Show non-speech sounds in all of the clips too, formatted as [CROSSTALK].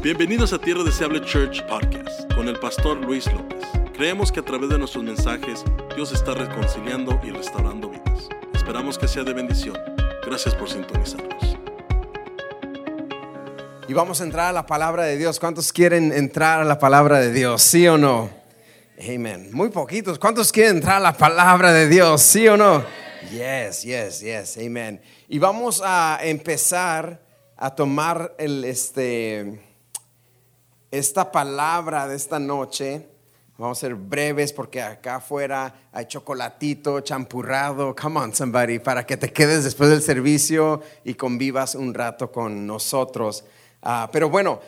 Bienvenidos a Tierra Deseable Church Podcast con el pastor Luis López. Creemos que a través de nuestros mensajes Dios está reconciliando y restaurando vidas. Esperamos que sea de bendición. Gracias por sintonizarnos. Y vamos a entrar a la palabra de Dios. ¿Cuántos quieren entrar a la palabra de Dios? ¿Sí o no? Amén. Muy poquitos. ¿Cuántos quieren entrar a la palabra de Dios? ¿Sí o no? Yes, yes, yes. Amén. Y vamos a empezar a tomar el, este, esta palabra de esta noche. Vamos a ser breves porque acá afuera hay chocolatito, champurrado. Come on, somebody, para que te quedes después del servicio y convivas un rato con nosotros. Ah, pero bueno,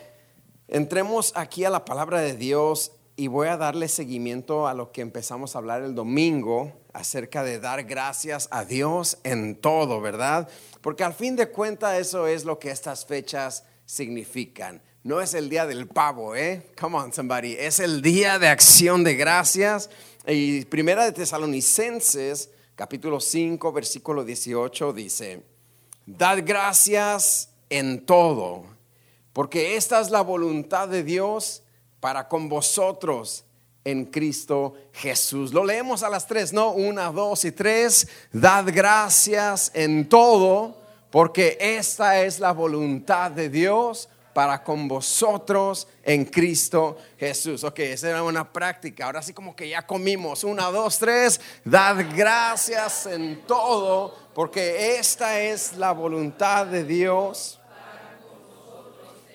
entremos aquí a la palabra de Dios y voy a darle seguimiento a lo que empezamos a hablar el domingo acerca de dar gracias a Dios en todo, ¿verdad? Porque al fin de cuentas eso es lo que estas fechas significan. No es el día del pavo, ¿eh? Come on, somebody. Es el día de acción de gracias. Y primera de Tesalonicenses, capítulo 5, versículo 18, dice, Dad gracias en todo, porque esta es la voluntad de Dios para con vosotros en Cristo Jesús. Lo leemos a las tres, ¿no? Una, dos y tres. Dad gracias en todo, porque esta es la voluntad de Dios para con vosotros en Cristo Jesús. Ok, esa era una práctica. Ahora sí como que ya comimos. Una, dos, tres. Dad gracias en todo, porque esta es la voluntad de Dios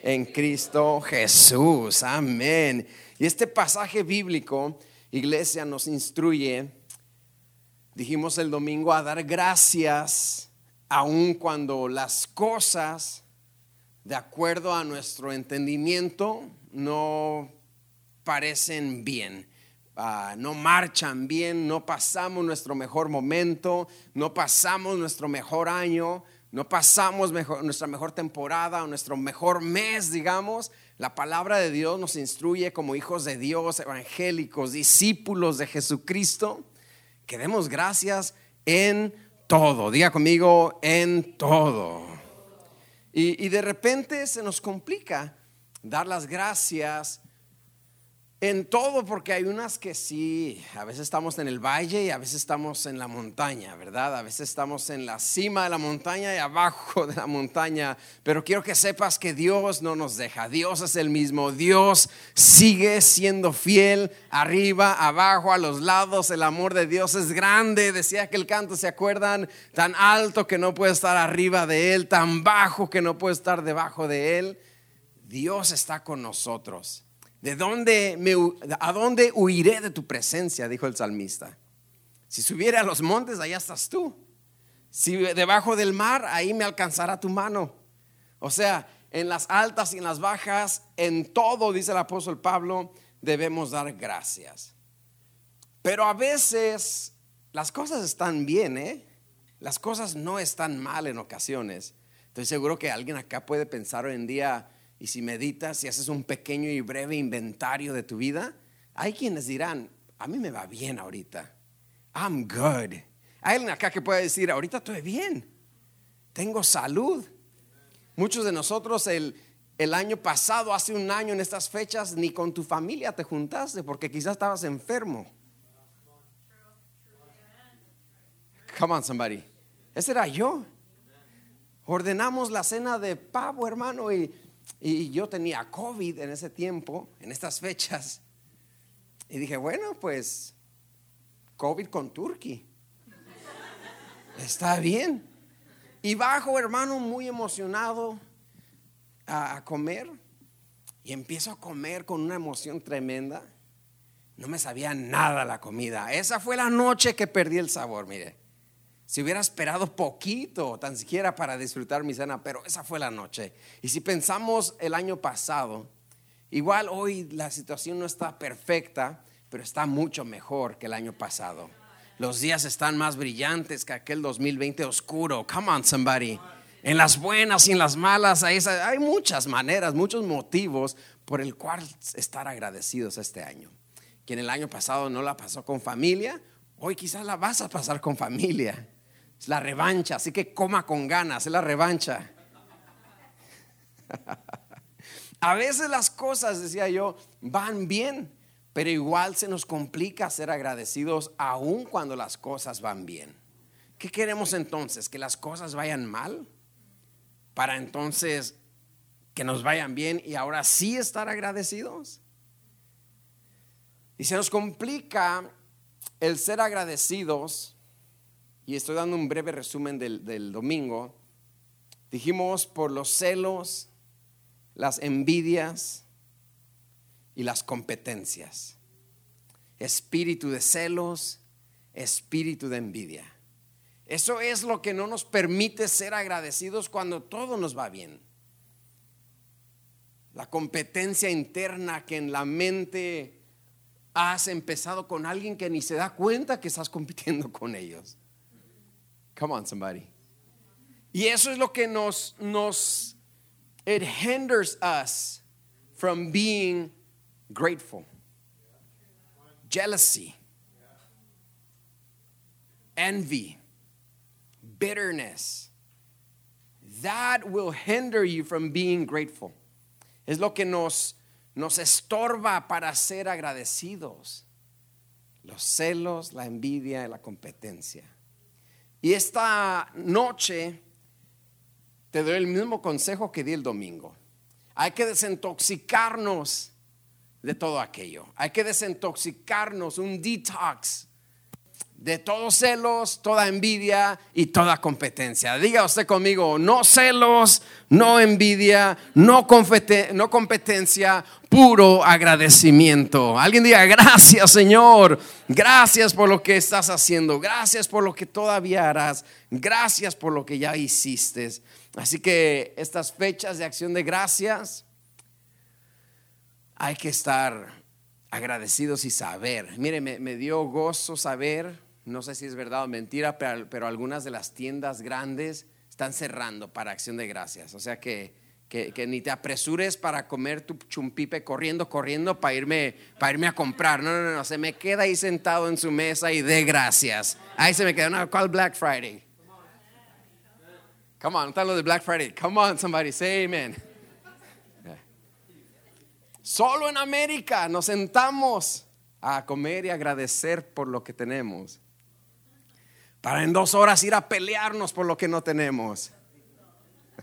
en Cristo Jesús. Amén. Y este pasaje bíblico, iglesia, nos instruye, dijimos el domingo, a dar gracias aun cuando las cosas, de acuerdo a nuestro entendimiento, no parecen bien. Ah, no marchan bien, no pasamos nuestro mejor momento, no pasamos nuestro mejor año, no pasamos nuestra mejor temporada o nuestro mejor mes, digamos. La palabra de Dios nos instruye como hijos de Dios, evangélicos, discípulos de Jesucristo, que demos gracias en todo. Diga conmigo, en todo. Y, y de repente se nos complica dar las gracias en todo, porque hay unas que sí, a veces estamos en el valle y a veces estamos en la montaña, ¿verdad? A veces estamos en la cima de la montaña y abajo de la montaña, pero quiero que sepas que Dios no nos deja, Dios es el mismo, Dios sigue siendo fiel arriba, abajo, a los lados, el amor de Dios es grande, decía que el canto, ¿se acuerdan? Tan alto que no puede estar arriba de Él, tan bajo que no puede estar debajo de Él. Dios está con nosotros. ¿De dónde me, a dónde huiré de tu presencia? Dijo el salmista. Si subiera a los montes, allá estás tú. Si debajo del mar, ahí me alcanzará tu mano. O sea, en las altas y en las bajas, en todo, dice el apóstol Pablo, debemos dar gracias. Pero a veces las cosas están bien, ¿eh? Las cosas no están mal en ocasiones. Estoy seguro que alguien acá puede pensar hoy en día, y si meditas, si haces un pequeño y breve inventario de tu vida, hay quienes dirán, a mí me va bien ahorita. I'm good. Hay alguien acá que puede decir, ahorita estoy bien. Tengo salud. Muchos de nosotros el, el año pasado, hace un año en estas fechas, ni con tu familia te juntaste porque quizás estabas enfermo. Come on, somebody. Ese era yo. Ordenamos la cena de pavo, hermano, y y yo tenía COVID en ese tiempo, en estas fechas. Y dije, bueno, pues COVID con Turkey. Está bien. Y bajo, hermano, muy emocionado a, comer. Y empiezo a comer con una emoción tremenda. No me sabía nada la comida. Esa fue la noche que perdí el sabor, mire. Si hubiera esperado poquito, tan siquiera para disfrutar mi cena, pero esa fue la noche. Y si pensamos el año pasado, igual hoy la situación no está perfecta, pero está mucho mejor que el año pasado. Los días están más brillantes que aquel 2020 oscuro. Come on, somebody. En las buenas y en las malas hay, muchas maneras, muchos motivos por el cual estar agradecidos este año. Quien el año pasado no la pasó con familia, hoy quizás la vas a pasar con familia. Es la revancha, así que coma con ganas, es la revancha. [LAUGHS] A veces las cosas, decía yo, van bien, pero igual se nos complica ser agradecidos aun cuando las cosas van bien. ¿Qué queremos entonces? ¿Que las cosas vayan mal? Para entonces que nos vayan bien y ahora sí estar agradecidos. Y se nos complica el ser agradecidos, y estoy dando un breve resumen del, domingo, dijimos por los celos, las envidias y las competencias. Espíritu de celos, espíritu de envidia. Eso es lo que no nos permite ser agradecidos cuando todo nos va bien. La competencia interna que en la mente has empezado con alguien que ni se da cuenta que estás compitiendo con ellos. Come on, somebody. Y eso es lo que nos, nos, it hinders us from being grateful. Jealousy, envy, bitterness. That will hinder you from being grateful. Es lo que nos, nos estorba para ser agradecidos. Los celos, la envidia y la competencia. Y esta noche te doy el mismo consejo que di el domingo. Hay que desintoxicarnos de todo aquello. Hay que desintoxicarnos, un detox de todos celos, toda envidia y toda competencia. Diga usted conmigo, no celos, no envidia, no, no competencia, puro agradecimiento. Alguien diga, gracias Señor, gracias por lo que estás haciendo, gracias por lo que todavía harás, gracias por lo que ya hiciste. Así que estas fechas de acción de gracias hay que estar agradecidos y saber. Mire, me, dio gozo saber, no sé si es verdad o mentira, pero, algunas de las tiendas grandes están cerrando para acción de gracias. O sea que, que, ni te apresures para comer tu chumpipe corriendo, corriendo para irme, para irme a comprar. No, no, no, se me queda ahí sentado en su mesa y de gracias. Ahí se me queda, no, ¿cuál Black Friday? Come on, está lo de Black Friday. Come on, somebody, say amen. Solo en América nos sentamos a comer y agradecer por lo que tenemos. Para en dos horas ir a pelearnos por lo que no tenemos.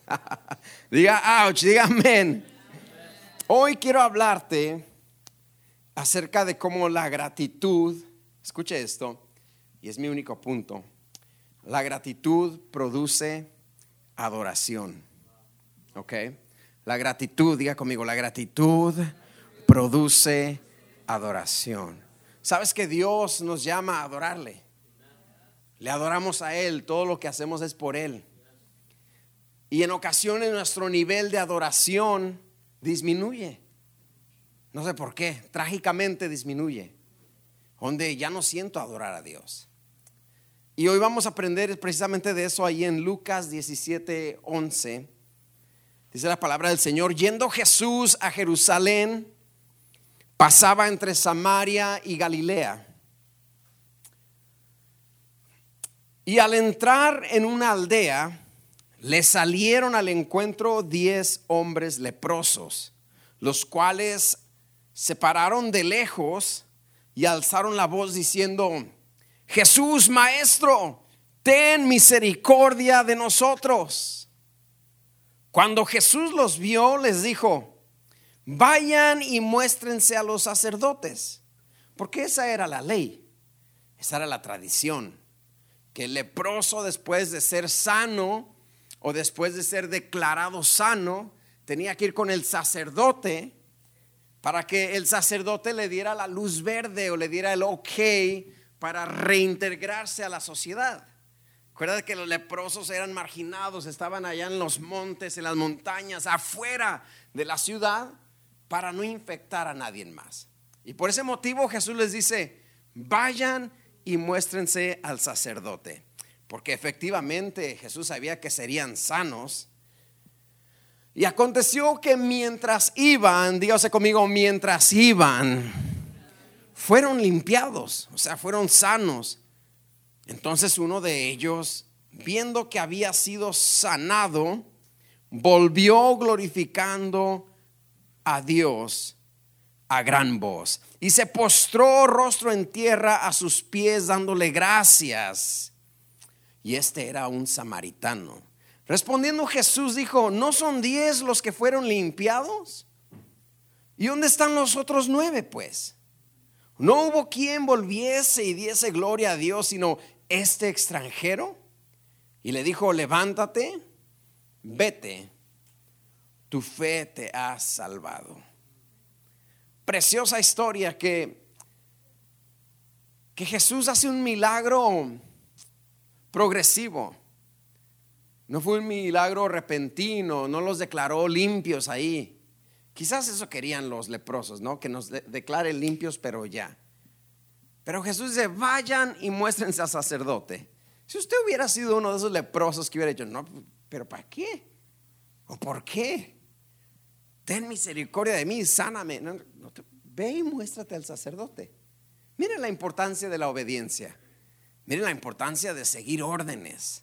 [LAUGHS] diga ouch, diga amén. Hoy quiero hablarte acerca de cómo la gratitud, escuche esto, y es mi único punto, la gratitud produce adoración. ¿Ok? La gratitud, diga conmigo, la gratitud produce adoración. ¿Sabes que Dios nos llama a adorarle? Le adoramos a Él, todo lo que hacemos es por Él. Y en ocasiones nuestro nivel de adoración disminuye. No sé por qué, trágicamente disminuye. Donde ya no siento adorar a Dios. Y hoy vamos a aprender precisamente de eso ahí en Lucas 17, 11. Dice la palabra del Señor, yendo Jesús a Jerusalén, pasaba entre Samaria y Galilea. Y al entrar en una aldea, le salieron al encuentro diez hombres leprosos, los cuales se pararon de lejos y alzaron la voz diciendo, Jesús, Maestro, ten misericordia de nosotros. Cuando Jesús los vio, les dijo, vayan y muéstrense a los sacerdotes, porque esa era la ley, esa era la tradición, que el leproso después de ser sano o después de ser declarado sano, tenía que ir con el sacerdote para que el sacerdote le diera la luz verde o le diera el ok para reintegrarse a la sociedad. Recuerda que los leprosos eran marginados, estaban allá en los montes, en las montañas, afuera de la ciudad, para no infectar a nadie más. Y por ese motivo Jesús les dice, vayan y muéstrense al sacerdote. Porque efectivamente Jesús sabía que serían sanos. Y aconteció que mientras iban, dígase conmigo, mientras iban, fueron limpiados, o sea, fueron sanos. Entonces uno de ellos, viendo que había sido sanado, volvió glorificando a Dios a gran voz y se postró rostro en tierra a sus pies dándole gracias. Y este era un samaritano. Respondiendo Jesús dijo, ¿no son diez los que fueron limpiados? ¿Y dónde están los otros nueve pues? No hubo quien volviese y diese gloria a Dios, sino este extranjero. Y le dijo, levántate, vete, tu fe te ha salvado. Preciosa historia que, que Jesús hace un milagro progresivo. No fue un milagro repentino, no los declaró limpios ahí. Quizás eso querían los leprosos, ¿no? Que nos declare limpios, pero ya. Pero Jesús dice, vayan y muéstrense al sacerdote. Si usted hubiera sido uno de esos leprosos que hubiera dicho, no, pero ¿para qué? ¿O por qué? Ten misericordia de mí, sáname. Ve y muéstrate al sacerdote. Miren la importancia de la obediencia. Miren la importancia de seguir órdenes.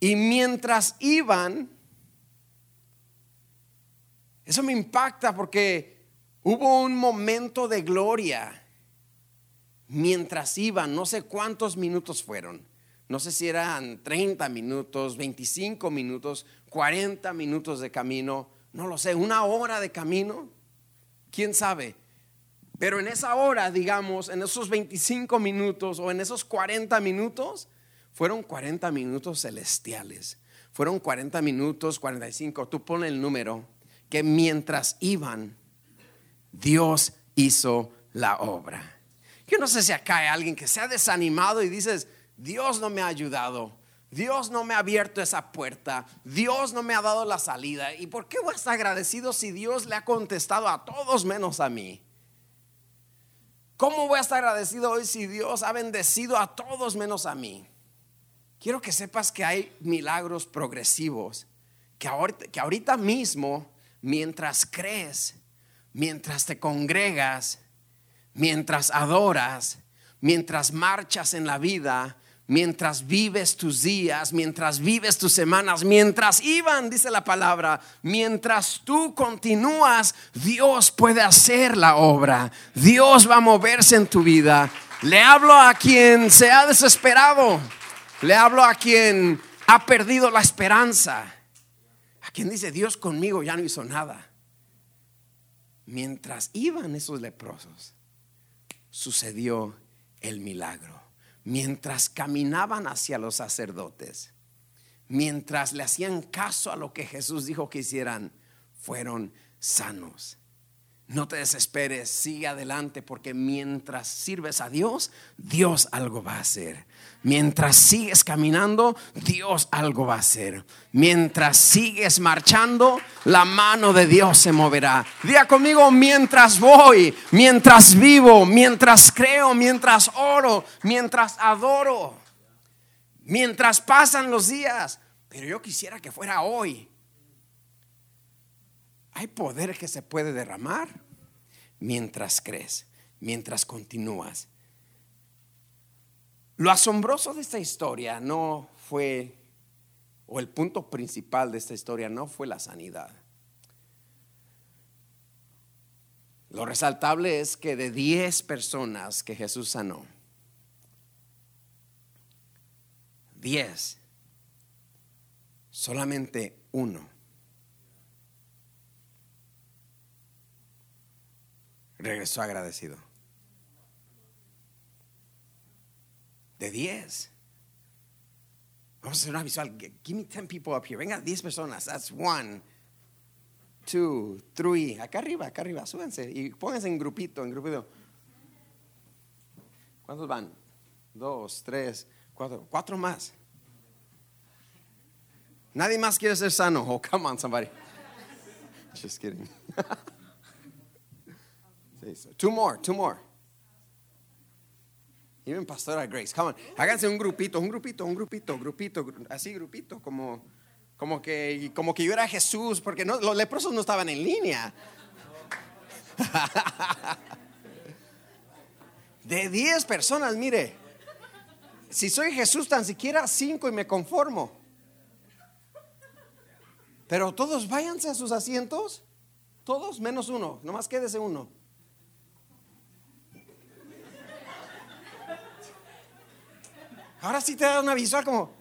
Y mientras iban, eso me impacta porque hubo un momento de gloria mientras iban, no sé cuántos minutos fueron. No sé si eran 30 minutos, 25 minutos, 40 minutos de camino, no lo sé, una hora de camino, quién sabe. Pero en esa hora, digamos, en esos 25 minutos o en esos 40 minutos, fueron 40 minutos celestiales. Fueron 40 minutos, 45, tú pon el número que mientras iban, Dios hizo la obra. Yo no sé si acá hay alguien que se ha desanimado y dices, Dios no me ha ayudado, Dios no me ha abierto esa puerta, Dios no me ha dado la salida. ¿Y por qué voy a estar agradecido si Dios le ha contestado a todos menos a mí? ¿Cómo voy a estar agradecido hoy si Dios ha bendecido a todos menos a mí? Quiero que sepas que hay milagros progresivos, que ahorita, que ahorita mismo mientras crees, mientras te congregas, mientras adoras, mientras marchas en la vida, mientras vives tus días, mientras vives tus semanas, mientras iban, dice la palabra, mientras tú continúas, Dios puede hacer la obra, Dios va a moverse en tu vida. Le hablo a quien se ha desesperado, le hablo a quien ha perdido la esperanza. ¿Quién dice, Dios conmigo ya no hizo nada? Mientras iban esos leprosos, sucedió el milagro. Mientras caminaban hacia los sacerdotes, mientras le hacían caso a lo que Jesús dijo que hicieran, fueron sanos. No te desesperes, sigue adelante porque mientras sirves a Dios, Dios algo va a hacer. Mientras sigues caminando, Dios algo va a hacer. Mientras sigues marchando, la mano de Dios se moverá. Diga conmigo, mientras voy, mientras vivo, mientras creo, mientras oro, mientras adoro, mientras pasan los días. Pero yo quisiera que fuera hoy. Hay poder que se puede derramar mientras crees, mientras continúas. Lo asombroso de esta historia no fue, o el punto principal de esta historia no fue la sanidad. Lo resaltable es que de 10 personas que Jesús sanó, 10, solamente uno regresó agradecido. De 10. Vamos a hacer una visual. Give me 10 people up here. Venga, 10 personas. That's one, two, three. Acá arriba, acá arriba. Súbanse y pónganse en grupito, en grupito. ¿Cuántos van? Dos, tres, cuatro. Cuatro más. Nadie más quiere ser sano. Oh, come on, somebody. Just kidding. [LAUGHS] Two more, two more. Even Pastora Grace, come on. Háganse un grupito, un grupito, un grupito, grupito, así grupito, como, como, que, como que yo era Jesús, porque los leprosos no estaban en línea. [LAUGHS] De 10 personas, mire, si soy Jesús, tan siquiera cinco y me conformo. Pero todos váyanse a sus asientos. Todos menos uno. Nomás quédese uno. Ahora sí te da una visual como.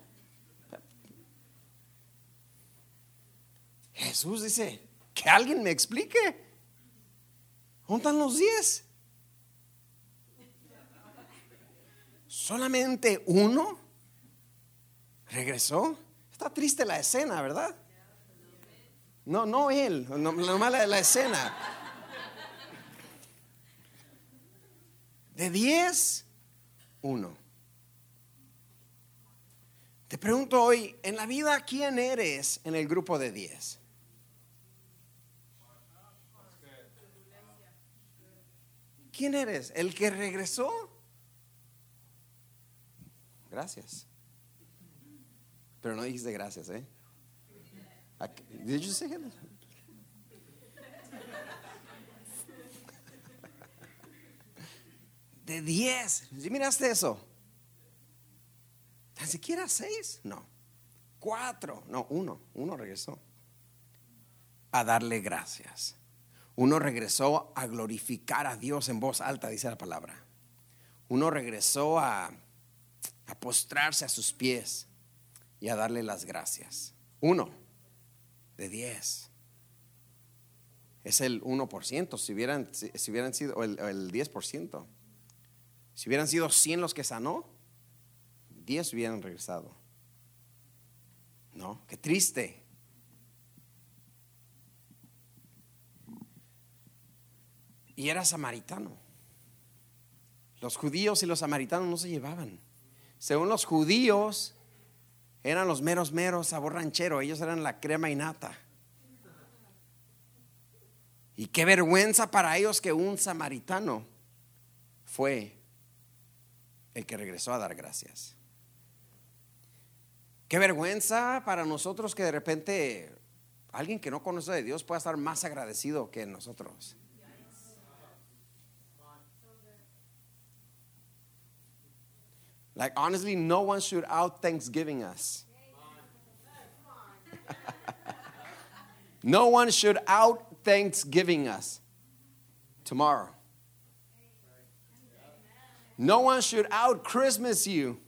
Jesús dice, que alguien me explique. ¿Dónde están los diez? Solamente uno regresó. Está triste la escena, ¿verdad? No, no él, no, mala la escena. De diez, uno. Te pregunto hoy, en la vida, ¿quién eres en el grupo de diez? ¿Quién eres? ¿El que regresó? Gracias. Pero no dijiste gracias, ¿eh? Did you say [LAUGHS] De diez. ¿Sí miraste eso? ¿Tan siquiera seis? No. Cuatro. No, uno. Uno regresó. A darle gracias. Uno regresó a glorificar a Dios en voz alta, dice la palabra. Uno regresó a, a postrarse a sus pies y a darle las gracias. Uno de diez. Es el 1%, si hubieran, si, hubieran sido, el, el 10%. Si hubieran sido 100 los que sanó, 10 hubieran regresado. No, qué triste. Y era samaritano. Los judíos y los samaritanos no se llevaban. Según los judíos, eran los meros meros sabor ranchero. Ellos eran la crema y nata. Y qué vergüenza para ellos que un samaritano fue el que regresó a dar gracias. Qué vergüenza para nosotros que de repente alguien que no conoce de Dios pueda estar más agradecido que nosotros. Like, honestly, no one should out Thanksgiving us. [LAUGHS] no one should out Thanksgiving us tomorrow. No one should out Christmas you.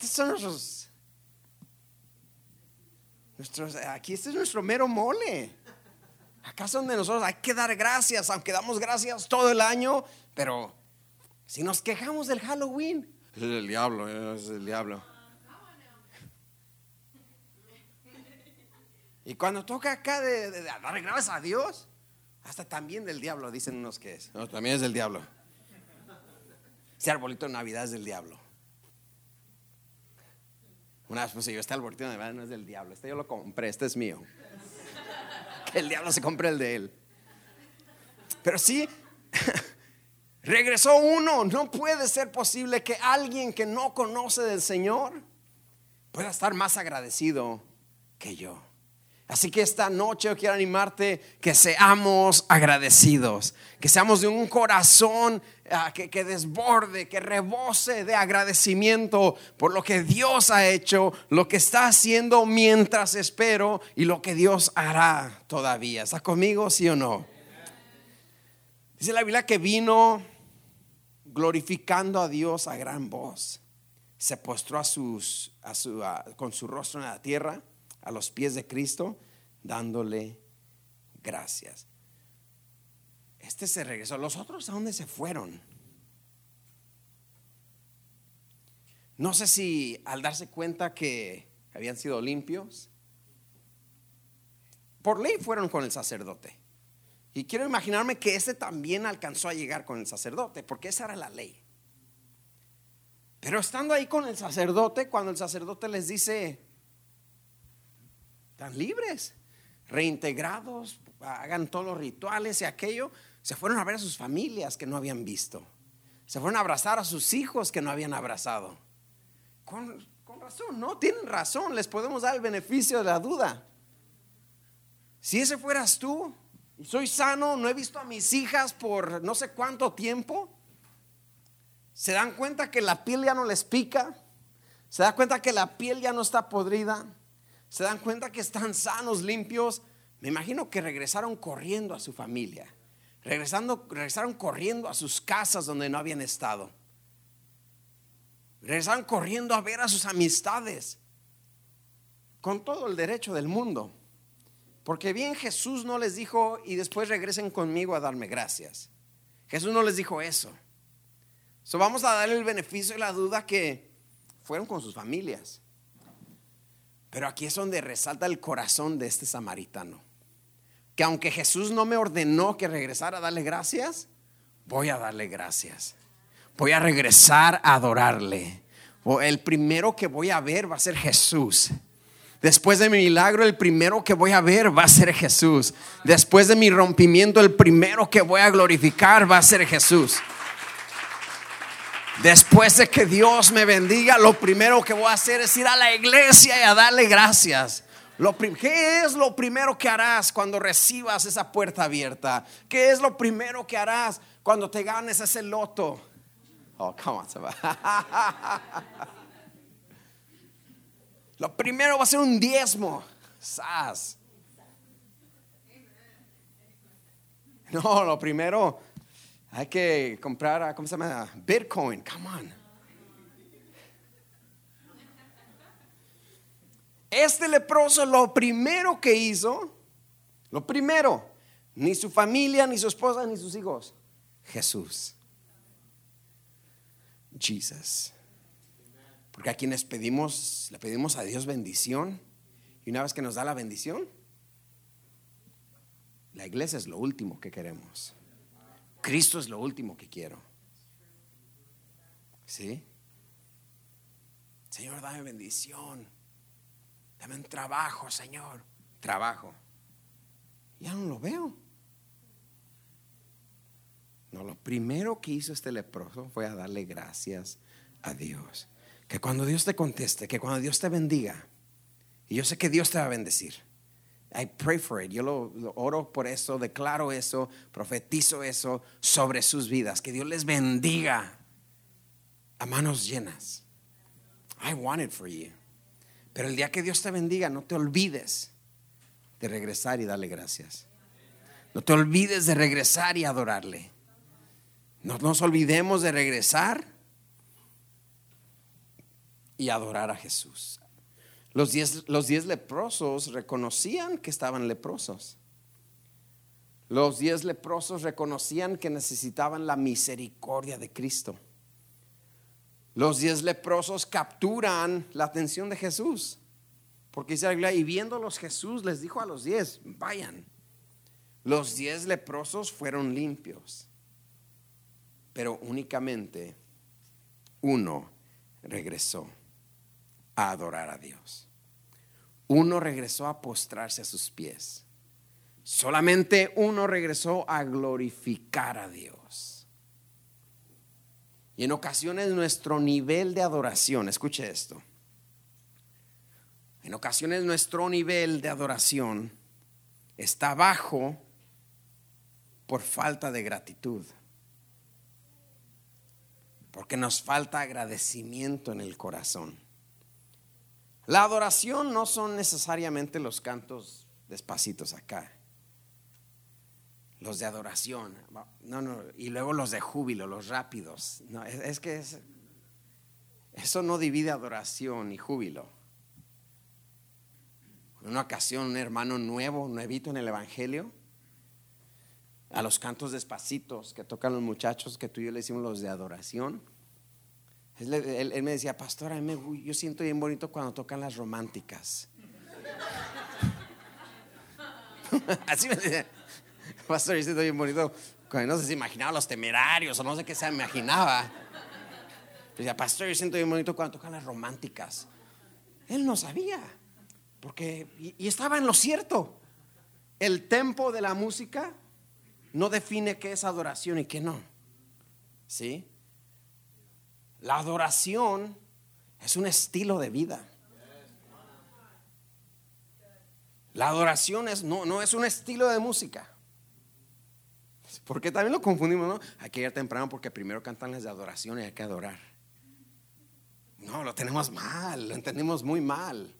Estos son nuestros, nuestros, aquí este es nuestro mero mole. Acá son donde nosotros hay que dar gracias, aunque damos gracias todo el año, pero si nos quejamos del Halloween, es el diablo, es el diablo. Y cuando toca acá de, dar gracias a Dios, hasta también del diablo, dicen unos que es. No, también es del diablo. Ese arbolito de Navidad es del diablo. Una vez puse yo, este arbolito de Navidad no es del diablo, este yo lo compré, este es mío. Que el diablo se compre el de él. Pero sí, [LAUGHS] Regresó uno. No puede ser posible que alguien que no conoce del Señor pueda estar más agradecido que yo. Así que esta noche yo quiero animarte que seamos agradecidos, que seamos de un corazón ah, que, desborde, que rebose de agradecimiento por lo que Dios ha hecho, lo que está haciendo mientras espero y lo que Dios hará todavía. ¿Está conmigo, sí o no? Dice la Biblia que vino glorificando a Dios a gran voz. Se postró a sus, a su, con su rostro en la tierra, a los pies de Cristo, dándole gracias. Este se regresó. ¿Los otros a dónde se fueron? No sé si al darse cuenta que habían sido limpios, por ley fueron con el sacerdote. Y quiero imaginarme que ese también alcanzó a llegar con el sacerdote, porque esa era la ley. Pero estando ahí con el sacerdote, cuando el sacerdote les dice, están libres, reintegrados, hagan todos los rituales y aquello, se fueron a ver a sus familias que no habían visto. Se fueron a abrazar a sus hijos que no habían abrazado. Con, con razón, no, tienen razón, les podemos dar el beneficio de la duda. Si ese fueras tú, soy sano, no he visto a mis hijas por no sé cuánto tiempo. Se dan cuenta que la piel ya no les pica. Se dan cuenta que la piel ya no está podrida. Se dan cuenta que están sanos, limpios. Me imagino que regresaron corriendo a su familia. Regresando, regresaron corriendo a sus casas donde no habían estado. Regresaron corriendo a ver a sus amistades. Con todo el derecho del mundo. Porque bien Jesús no les dijo y después regresen conmigo a darme gracias. Jesús no les dijo eso. So vamos a darle el beneficio de la duda que fueron con sus familias. Pero aquí es donde resalta el corazón de este samaritano. Que aunque Jesús no me ordenó que regresara a darle gracias, voy a darle gracias. Voy a regresar a adorarle. El primero que voy a ver va a ser Jesús. Después de mi milagro, el primero que voy a ver va a ser Jesús. Después de mi rompimiento, el primero que voy a glorificar va a ser Jesús. Después de que Dios me bendiga, lo primero que voy a hacer es ir a la iglesia y a darle gracias. ¿Qué es lo primero que harás cuando recibas esa puerta abierta? ¿Qué es lo primero que harás cuando te ganes ese loto? Oh, come on, [LAUGHS] Lo primero va a ser un diezmo. Sas. No, lo primero hay que comprar, ¿cómo se llama? Bitcoin, come on. Este leproso lo primero que hizo, lo primero, ni su familia, ni su esposa, ni sus hijos, Jesús. Jesus. Porque a quienes pedimos, le pedimos a Dios bendición, y una vez que nos da la bendición, la iglesia es lo último que queremos. Cristo es lo último que quiero. ¿Sí? Señor, dame bendición. Dame un trabajo, Señor. Trabajo. Ya no lo veo. No, lo primero que hizo este leproso fue a darle gracias a Dios. Que cuando Dios te conteste, que cuando Dios te bendiga, y yo sé que Dios te va a bendecir. I pray for it. Yo lo, oro por eso, declaro eso, profetizo eso sobre sus vidas. Que Dios les bendiga a manos llenas. I want it for you. Pero el día que Dios te bendiga, no te olvides de regresar y darle gracias. No te olvides de regresar y adorarle. No nos olvidemos de regresar y adorar a Jesús. Los diez, los diez leprosos reconocían que estaban leprosos. Los diez leprosos reconocían que necesitaban la misericordia de Cristo. Los diez leprosos capturan la atención de Jesús. Porque dice la y viéndolos Jesús les dijo a los diez, vayan. Los diez leprosos fueron limpios, pero únicamente uno regresó a adorar a Dios. Uno regresó a postrarse a sus pies. Solamente uno regresó a glorificar a Dios. Y en ocasiones nuestro nivel de adoración, escuche esto, en ocasiones nuestro nivel de adoración está bajo por falta de gratitud. Porque nos falta agradecimiento en el corazón. La adoración no son necesariamente los cantos despacitos acá. Los de adoración, no, no, y luego los de júbilo, los rápidos. No, es, que eso no divide adoración y júbilo. En una ocasión, un hermano nuevo, nuevito en el Evangelio, a los cantos despacitos que tocan los muchachos que tú y yo le hicimos los de adoración él, me decía, pastor, yo siento bien bonito cuando tocan las románticas. [LAUGHS] Así me decía, pastor, yo siento bien bonito cuando no sé si imaginaba los temerarios o no sé qué se imaginaba. Decía, pastor, yo siento bien bonito cuando tocan las románticas. Él no sabía, porque, y, y estaba en lo cierto. El tempo de la música no define qué es adoración y qué no. ¿Sí? La adoración es un estilo de vida. La adoración es, no, no es un estilo de música. Porque también lo confundimos, ¿no? Hay que ir temprano porque primero cantan las de adoración y hay que adorar. No, lo tenemos mal, lo entendimos muy mal.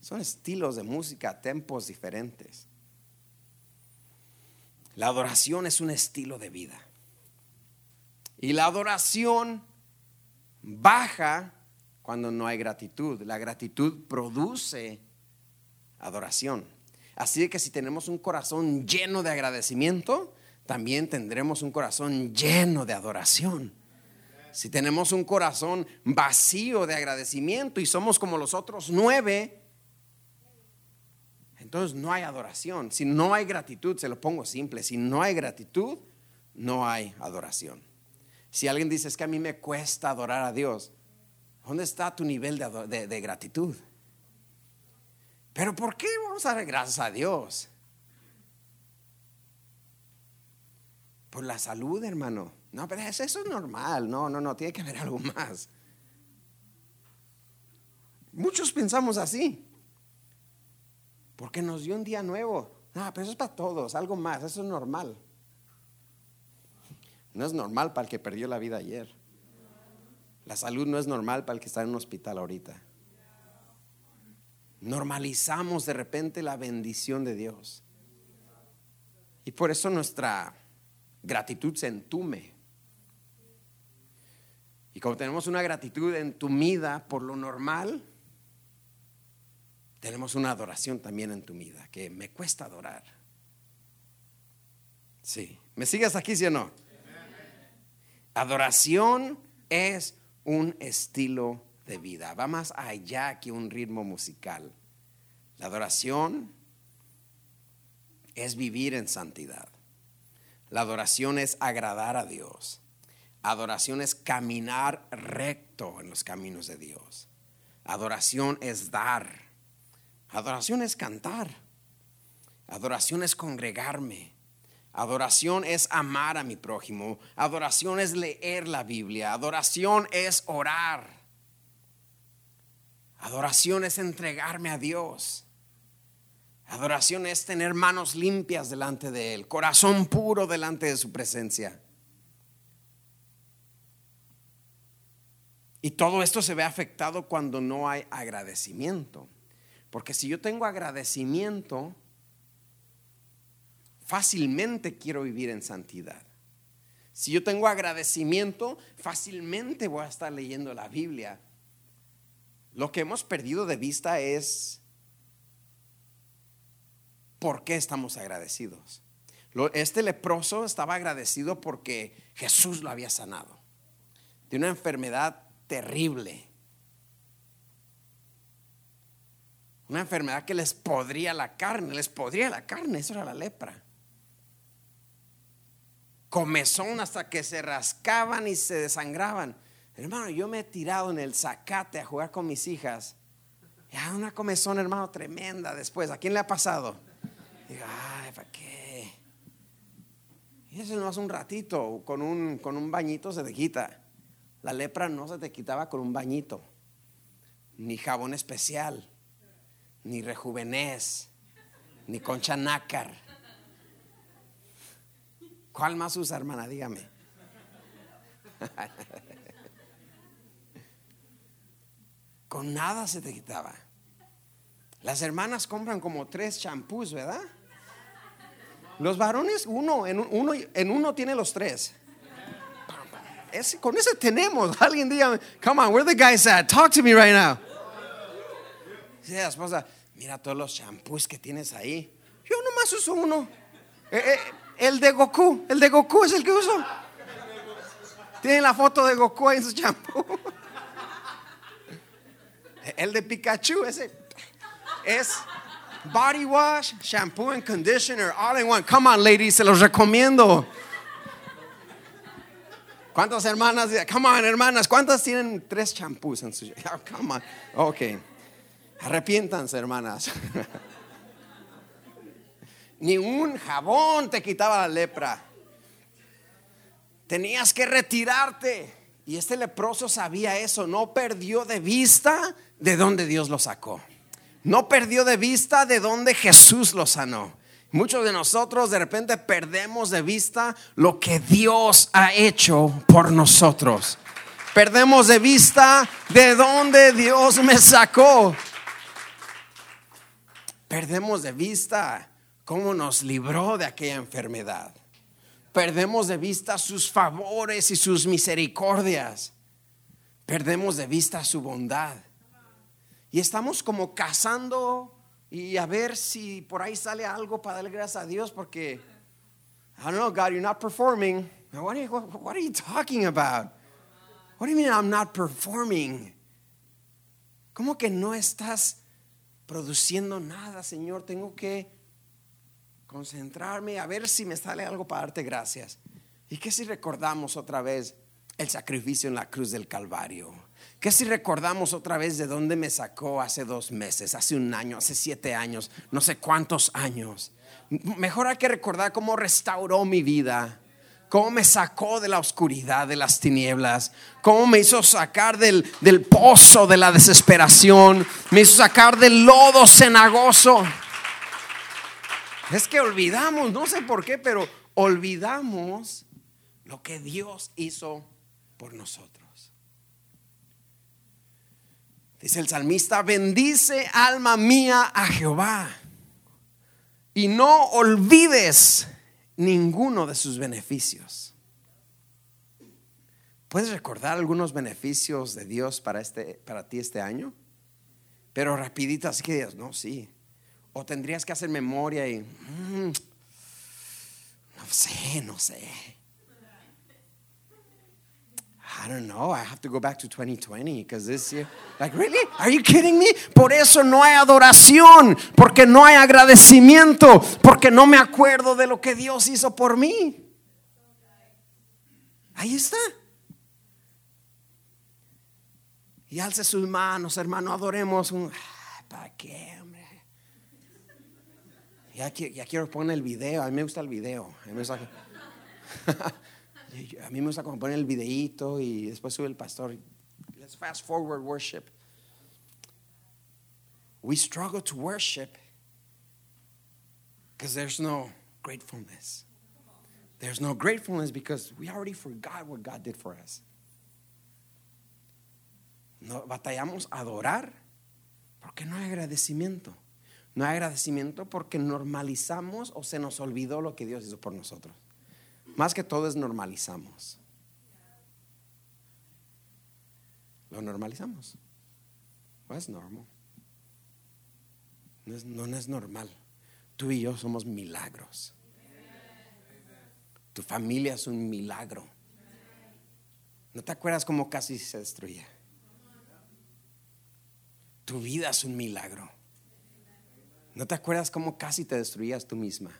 Son estilos de música, tempos diferentes. La adoración es un estilo de vida. Y la adoración baja cuando no hay gratitud. La gratitud produce adoración. Así que si tenemos un corazón lleno de agradecimiento, también tendremos un corazón lleno de adoración. Si tenemos un corazón vacío de agradecimiento y somos como los otros nueve, entonces no hay adoración. Si no hay gratitud, se lo pongo simple, si no hay gratitud, no hay adoración. Si alguien dice, es que a mí me cuesta adorar a Dios, ¿dónde está tu nivel de, gratitud? Pero ¿por qué vamos a dar gracias a Dios? Por la salud, hermano. No, pero eso es normal. No, no, no, tiene que haber algo más. Muchos pensamos así. Porque nos dio un día nuevo. No, pero eso es para todos, algo más, eso es normal. No es normal para el que perdió la vida ayer. La salud no es normal para el que está en un hospital ahorita. Normalizamos de repente la bendición de Dios. Y por eso nuestra gratitud se entume. Y como tenemos una gratitud entumida por lo normal, tenemos una adoración también entumida, que me cuesta adorar. Sí. ¿Me sigues aquí, sí o no? Adoración es un estilo de vida. Va más allá que un ritmo musical. La adoración es vivir en santidad. La adoración es agradar a Dios. Adoración es caminar recto en los caminos de Dios. Adoración es dar. Adoración es cantar. Adoración es congregarme. Adoración es amar a mi prójimo. Adoración es leer la Biblia. Adoración es orar. Adoración es entregarme a Dios. Adoración es tener manos limpias delante de Él, corazón puro delante de su presencia. Y todo esto se ve afectado cuando no hay agradecimiento. Porque si yo tengo agradecimiento, fácilmente quiero vivir en santidad. Si yo tengo agradecimiento, fácilmente voy a estar leyendo la Biblia. Lo que hemos perdido de vista es por qué estamos agradecidos. Este leproso estaba agradecido porque Jesús lo había sanado de una enfermedad terrible. Una enfermedad que les podría la carne, les podría la carne, eso era la lepra. Comezón hasta que se rascaban y se desangraban. Hermano, yo me he tirado en el zacate a jugar con mis hijas. Ya una comezón, hermano, tremenda después. ¿A quién le ha pasado? Digo, ay, ¿para qué? Y eso no hace un ratito, con un, con un bañito se te quita. La lepra no se te quitaba con un bañito, ni jabón especial, ni rejuvenez, ni concha nácar. ¿Cuál más usa, hermana? Dígame. Con nada se te quitaba. Las hermanas compran como tres champús, ¿verdad? Los varones, uno en, uno, en uno tiene los tres. con ese tenemos. [LAUGHS] Alguien diga, come on, where the guys at? Talk to me right now. Dice la esposa, mira todos los champús que tienes ahí. Yo nomás uso uno. Eh, eh, el de Goku, el de Goku es el que uso. Tiene la foto de Goku en su champú. El de Pikachu, ese es body wash, shampoo and conditioner, all in one. Come on, ladies, se los recomiendo. ¿Cuántas hermanas? Come on, hermanas, ¿cuántas tienen tres champús en su? [LAUGHS] come on. Ok. Arrepiéntanse, hermanas. [LAUGHS] Ni un jabón te quitaba la lepra. Tenías que retirarte. Y este leproso sabía eso, no perdió de vista de dónde Dios lo sacó. No perdió de vista de dónde Jesús lo sanó. Muchos de nosotros de repente perdemos de vista lo que Dios ha hecho por nosotros. Perdemos de vista de dónde Dios me sacó. Perdemos de vista cómo nos libró de aquella enfermedad. Perdemos de vista sus favores y sus misericordias. Perdemos de vista su bondad. Y estamos como cazando y a ver si por ahí sale algo para darle gracias a Dios porque I don't know, God, you're not performing. What are you, what are you talking about? What do you mean I'm not performing? ¿Cómo que no estás produciendo nada, Señor? Tengo que concentrarme a ver si me sale algo para darte gracias. ¿Y qué si recordamos otra vez el sacrificio en la cruz del Calvario? ¿Qué si recordamos otra vez de dónde me sacó hace dos meses, hace un año, hace siete años, no sé cuántos años? Mejor hay que recordar cómo restauró mi vida cómo me sacó de la oscuridad, de las tinieblas, cómo me hizo sacar del, del pozo de la desesperación, me hizo sacar del lodo cenagoso. Es que olvidamos, no sé por qué, pero olvidamos lo que Dios hizo por nosotros. Dice el salmista, bendice alma mía a Jehová y no olvides ninguno de sus beneficios. ¿Puedes recordar algunos beneficios de Dios para, este, para ti este año? Pero rapidito, así que digas, no, sí. O tendrías que hacer memoria y, mm, no sé, no sé. I don't know. I have to go back to 2020 because this year, like, really? Are you kidding me? Por eso no hay adoración, porque no hay agradecimiento, porque no me acuerdo de lo que Dios hizo por mí. Ahí está. Y alce sus manos, hermano, adoremos un. ¿Para qué? Ya, quiero poner el video. A mí me gusta el video. A mí me gusta. [LAUGHS] Como poner el videíto y después sube el pastor. Let's fast forward worship. We struggle to worship because there's no gratefulness. There's no gratefulness because we already forgot what God did for us. No, batallamos adorar porque no hay agradecimiento. No hay agradecimiento porque normalizamos o se nos olvidó lo que Dios hizo por nosotros. Más que todo es normalizamos. Lo normalizamos. No es normal. No es, es normal. Tú y yo somos milagros. Tu familia es un milagro. ¿No te acuerdas cómo casi se destruía? Tu vida es un milagro. ¿No te acuerdas cómo casi te destruías tú misma?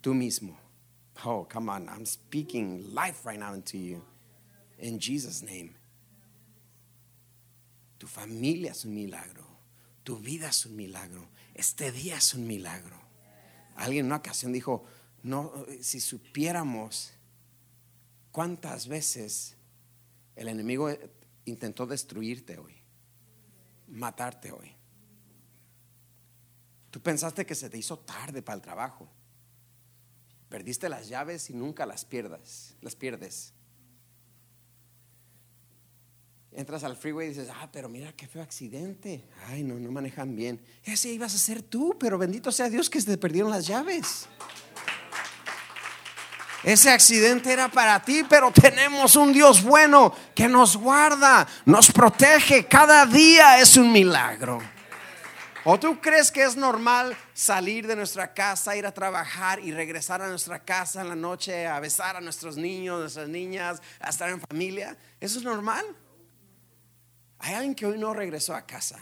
Tú mismo. Oh, come on. I'm speaking life right now into you. In Jesus' name. Tu familia es un milagro. Tu vida es un milagro. Este día es un milagro. Alguien en una ocasión dijo, no, si supiéramos cuántas veces el enemigo intentó destruirte hoy, matarte hoy. Tú pensaste que se te hizo tarde para el trabajo. Perdiste las llaves y nunca las pierdas, las pierdes. Entras al freeway y dices, ah, pero mira qué feo accidente. Ay, no, no manejan bien. Ese ibas a ser tú, pero bendito sea Dios que se te perdieron las llaves. Ese accidente era para ti, pero tenemos un Dios bueno que nos guarda, nos protege. Cada día es un milagro. ¿O tú crees que es normal salir de nuestra casa, ir a trabajar y regresar a nuestra casa en la noche a besar a nuestros niños, nuestras niñas, a estar en familia? ¿Eso es normal? Hay alguien que hoy no regresó a casa.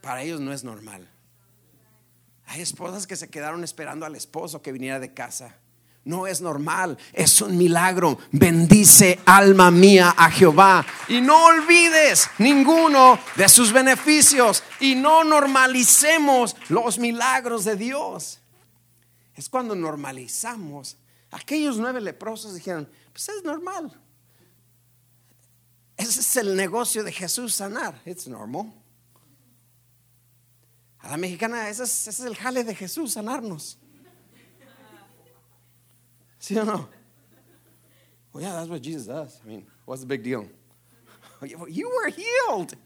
Para ellos no es normal. Hay esposas que se quedaron esperando al esposo que viniera de casa. No es normal, es un milagro. Bendice alma mía a Jehová y no olvides ninguno de sus beneficios y no normalicemos los milagros de Dios. Es cuando normalizamos. Aquellos nueve leprosos dijeron, pues es normal. Ese es el negocio de Jesús sanar. It's normal. A la mexicana, ese es, ese es el jale de Jesús sanarnos. ¿Sí o no? Well, yeah, that's what Jesus does. I mean, what's the big deal? [LAUGHS] You were healed.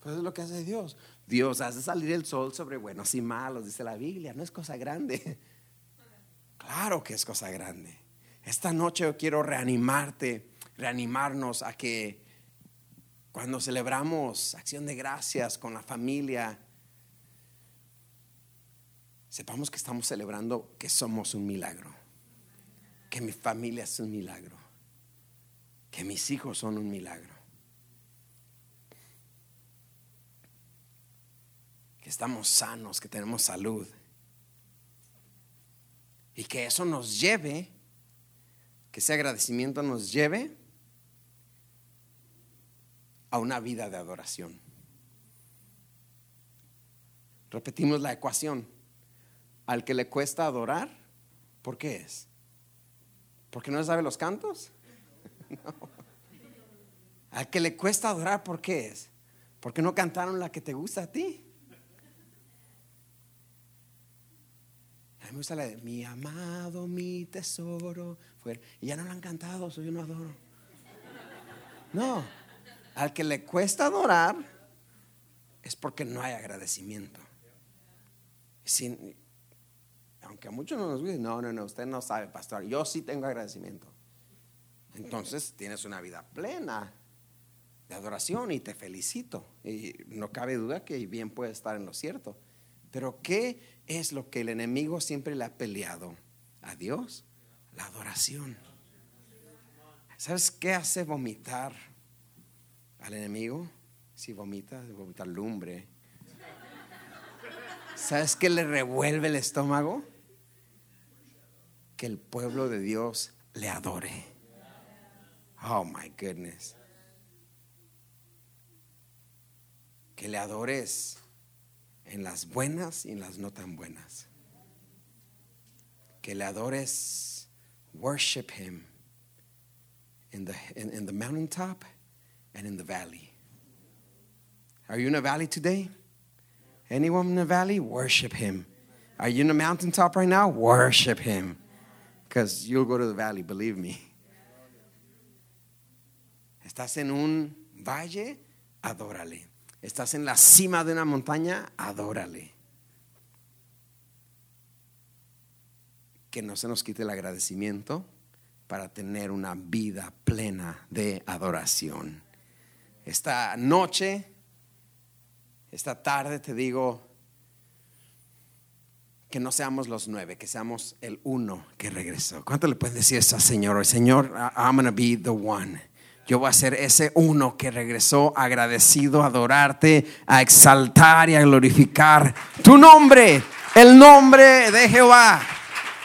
Pues es lo que hace Dios. Dios hace salir el sol sobre buenos y malos, dice la Biblia. No es cosa grande. [LAUGHS] Claro que es cosa grande. Esta noche yo quiero reanimarte, reanimarnos a que cuando celebramos acción de gracias con la familia, sepamos que estamos celebrando que somos un milagro, que mi familia es un milagro, que mis hijos son un milagro, que estamos sanos, que tenemos salud y que eso nos lleve, que ese agradecimiento nos lleve a una vida de adoración. Repetimos la ecuación. Al que le cuesta adorar, ¿por qué es? ¿Porque no sabe los cantos? [LAUGHS] Al que le cuesta adorar, ¿por qué es? Porque no cantaron la que te gusta a ti. A mí me gusta la de mi amado, mi tesoro. Y ya no la han cantado, soy yo no adoro. No, al que le cuesta adorar es porque no hay agradecimiento. Sin, aunque a muchos no nos guste, no, no, no, usted no sabe, pastor, yo sí tengo agradecimiento. Entonces tienes una vida plena de adoración y te felicito. Y no cabe duda que bien puede estar en lo cierto. Pero ¿qué es lo que el enemigo siempre le ha peleado a Dios? La adoración. ¿Sabes qué hace vomitar al enemigo, si vomita, vomita lumbre. ¿Sabes qué le revuelve el estómago? Que el pueblo de Dios le adore. Oh my goodness. Que le adores en las buenas y en las no tan buenas. Que le adores, worship him in the, in, in the mountaintop and in the valley. Are you in a valley today? Anyone in the valley? Worship Him. Are you in the mountaintop right now? Worship Him. Because you'll go to the valley, believe me. Estás en un valle, adórale. Estás en la cima de una montaña, adórale. Que no se nos quite el agradecimiento para tener una vida plena de adoración esta noche, esta tarde te digo que no seamos los nueve, que seamos el uno que regresó. ¿Cuánto le puedes decir eso al Señor? Señor, I'm to be the one. Yo voy a ser ese uno que regresó agradecido a adorarte, a exaltar y a glorificar tu nombre, el nombre de Jehová.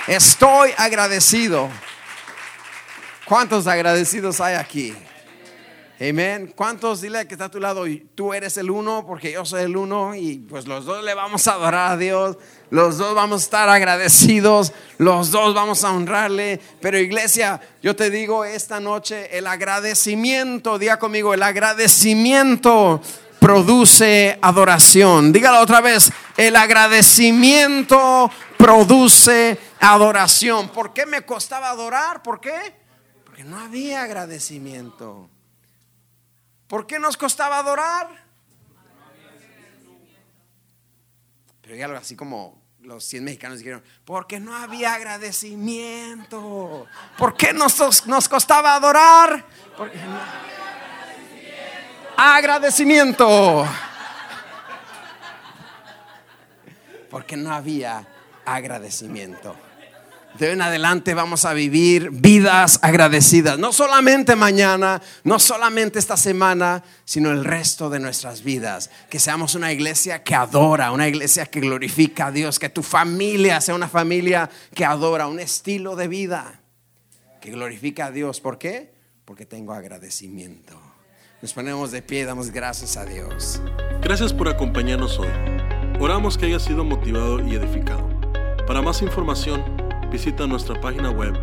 Estoy agradecido. ¿Cuántos agradecidos hay aquí? Amén. ¿Cuántos dile que está a tu lado? Tú eres el uno porque yo soy el uno y pues los dos le vamos a adorar a Dios. Los dos vamos a estar agradecidos. Los dos vamos a honrarle. Pero iglesia, yo te digo esta noche, el agradecimiento, diga conmigo, el agradecimiento produce adoración. Dígalo otra vez, el agradecimiento produce adoración. ¿Por qué me costaba adorar? ¿Por qué? Porque no había agradecimiento. ¿Por qué nos costaba adorar? Pero algo así como los 100 mexicanos dijeron, porque no había agradecimiento. ¿Por qué nos, nos costaba adorar? Porque Agradecimiento. [LAUGHS] Porque no había agradecimiento. De hoy en adelante vamos a vivir vidas agradecidas. No solamente mañana, no solamente esta semana, sino el resto de nuestras vidas. Que seamos una iglesia que adora, una iglesia que glorifica a Dios. Que tu familia sea una familia que adora, un estilo de vida que glorifica a Dios. ¿Por qué? Porque tengo agradecimiento. Nos ponemos de pie, damos gracias a Dios. Gracias por acompañarnos hoy. Oramos que haya sido motivado y edificado. Para más información, visita nuestra página web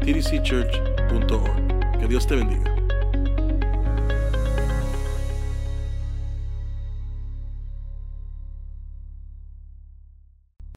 tdcchurch.org. Que Dios te bendiga.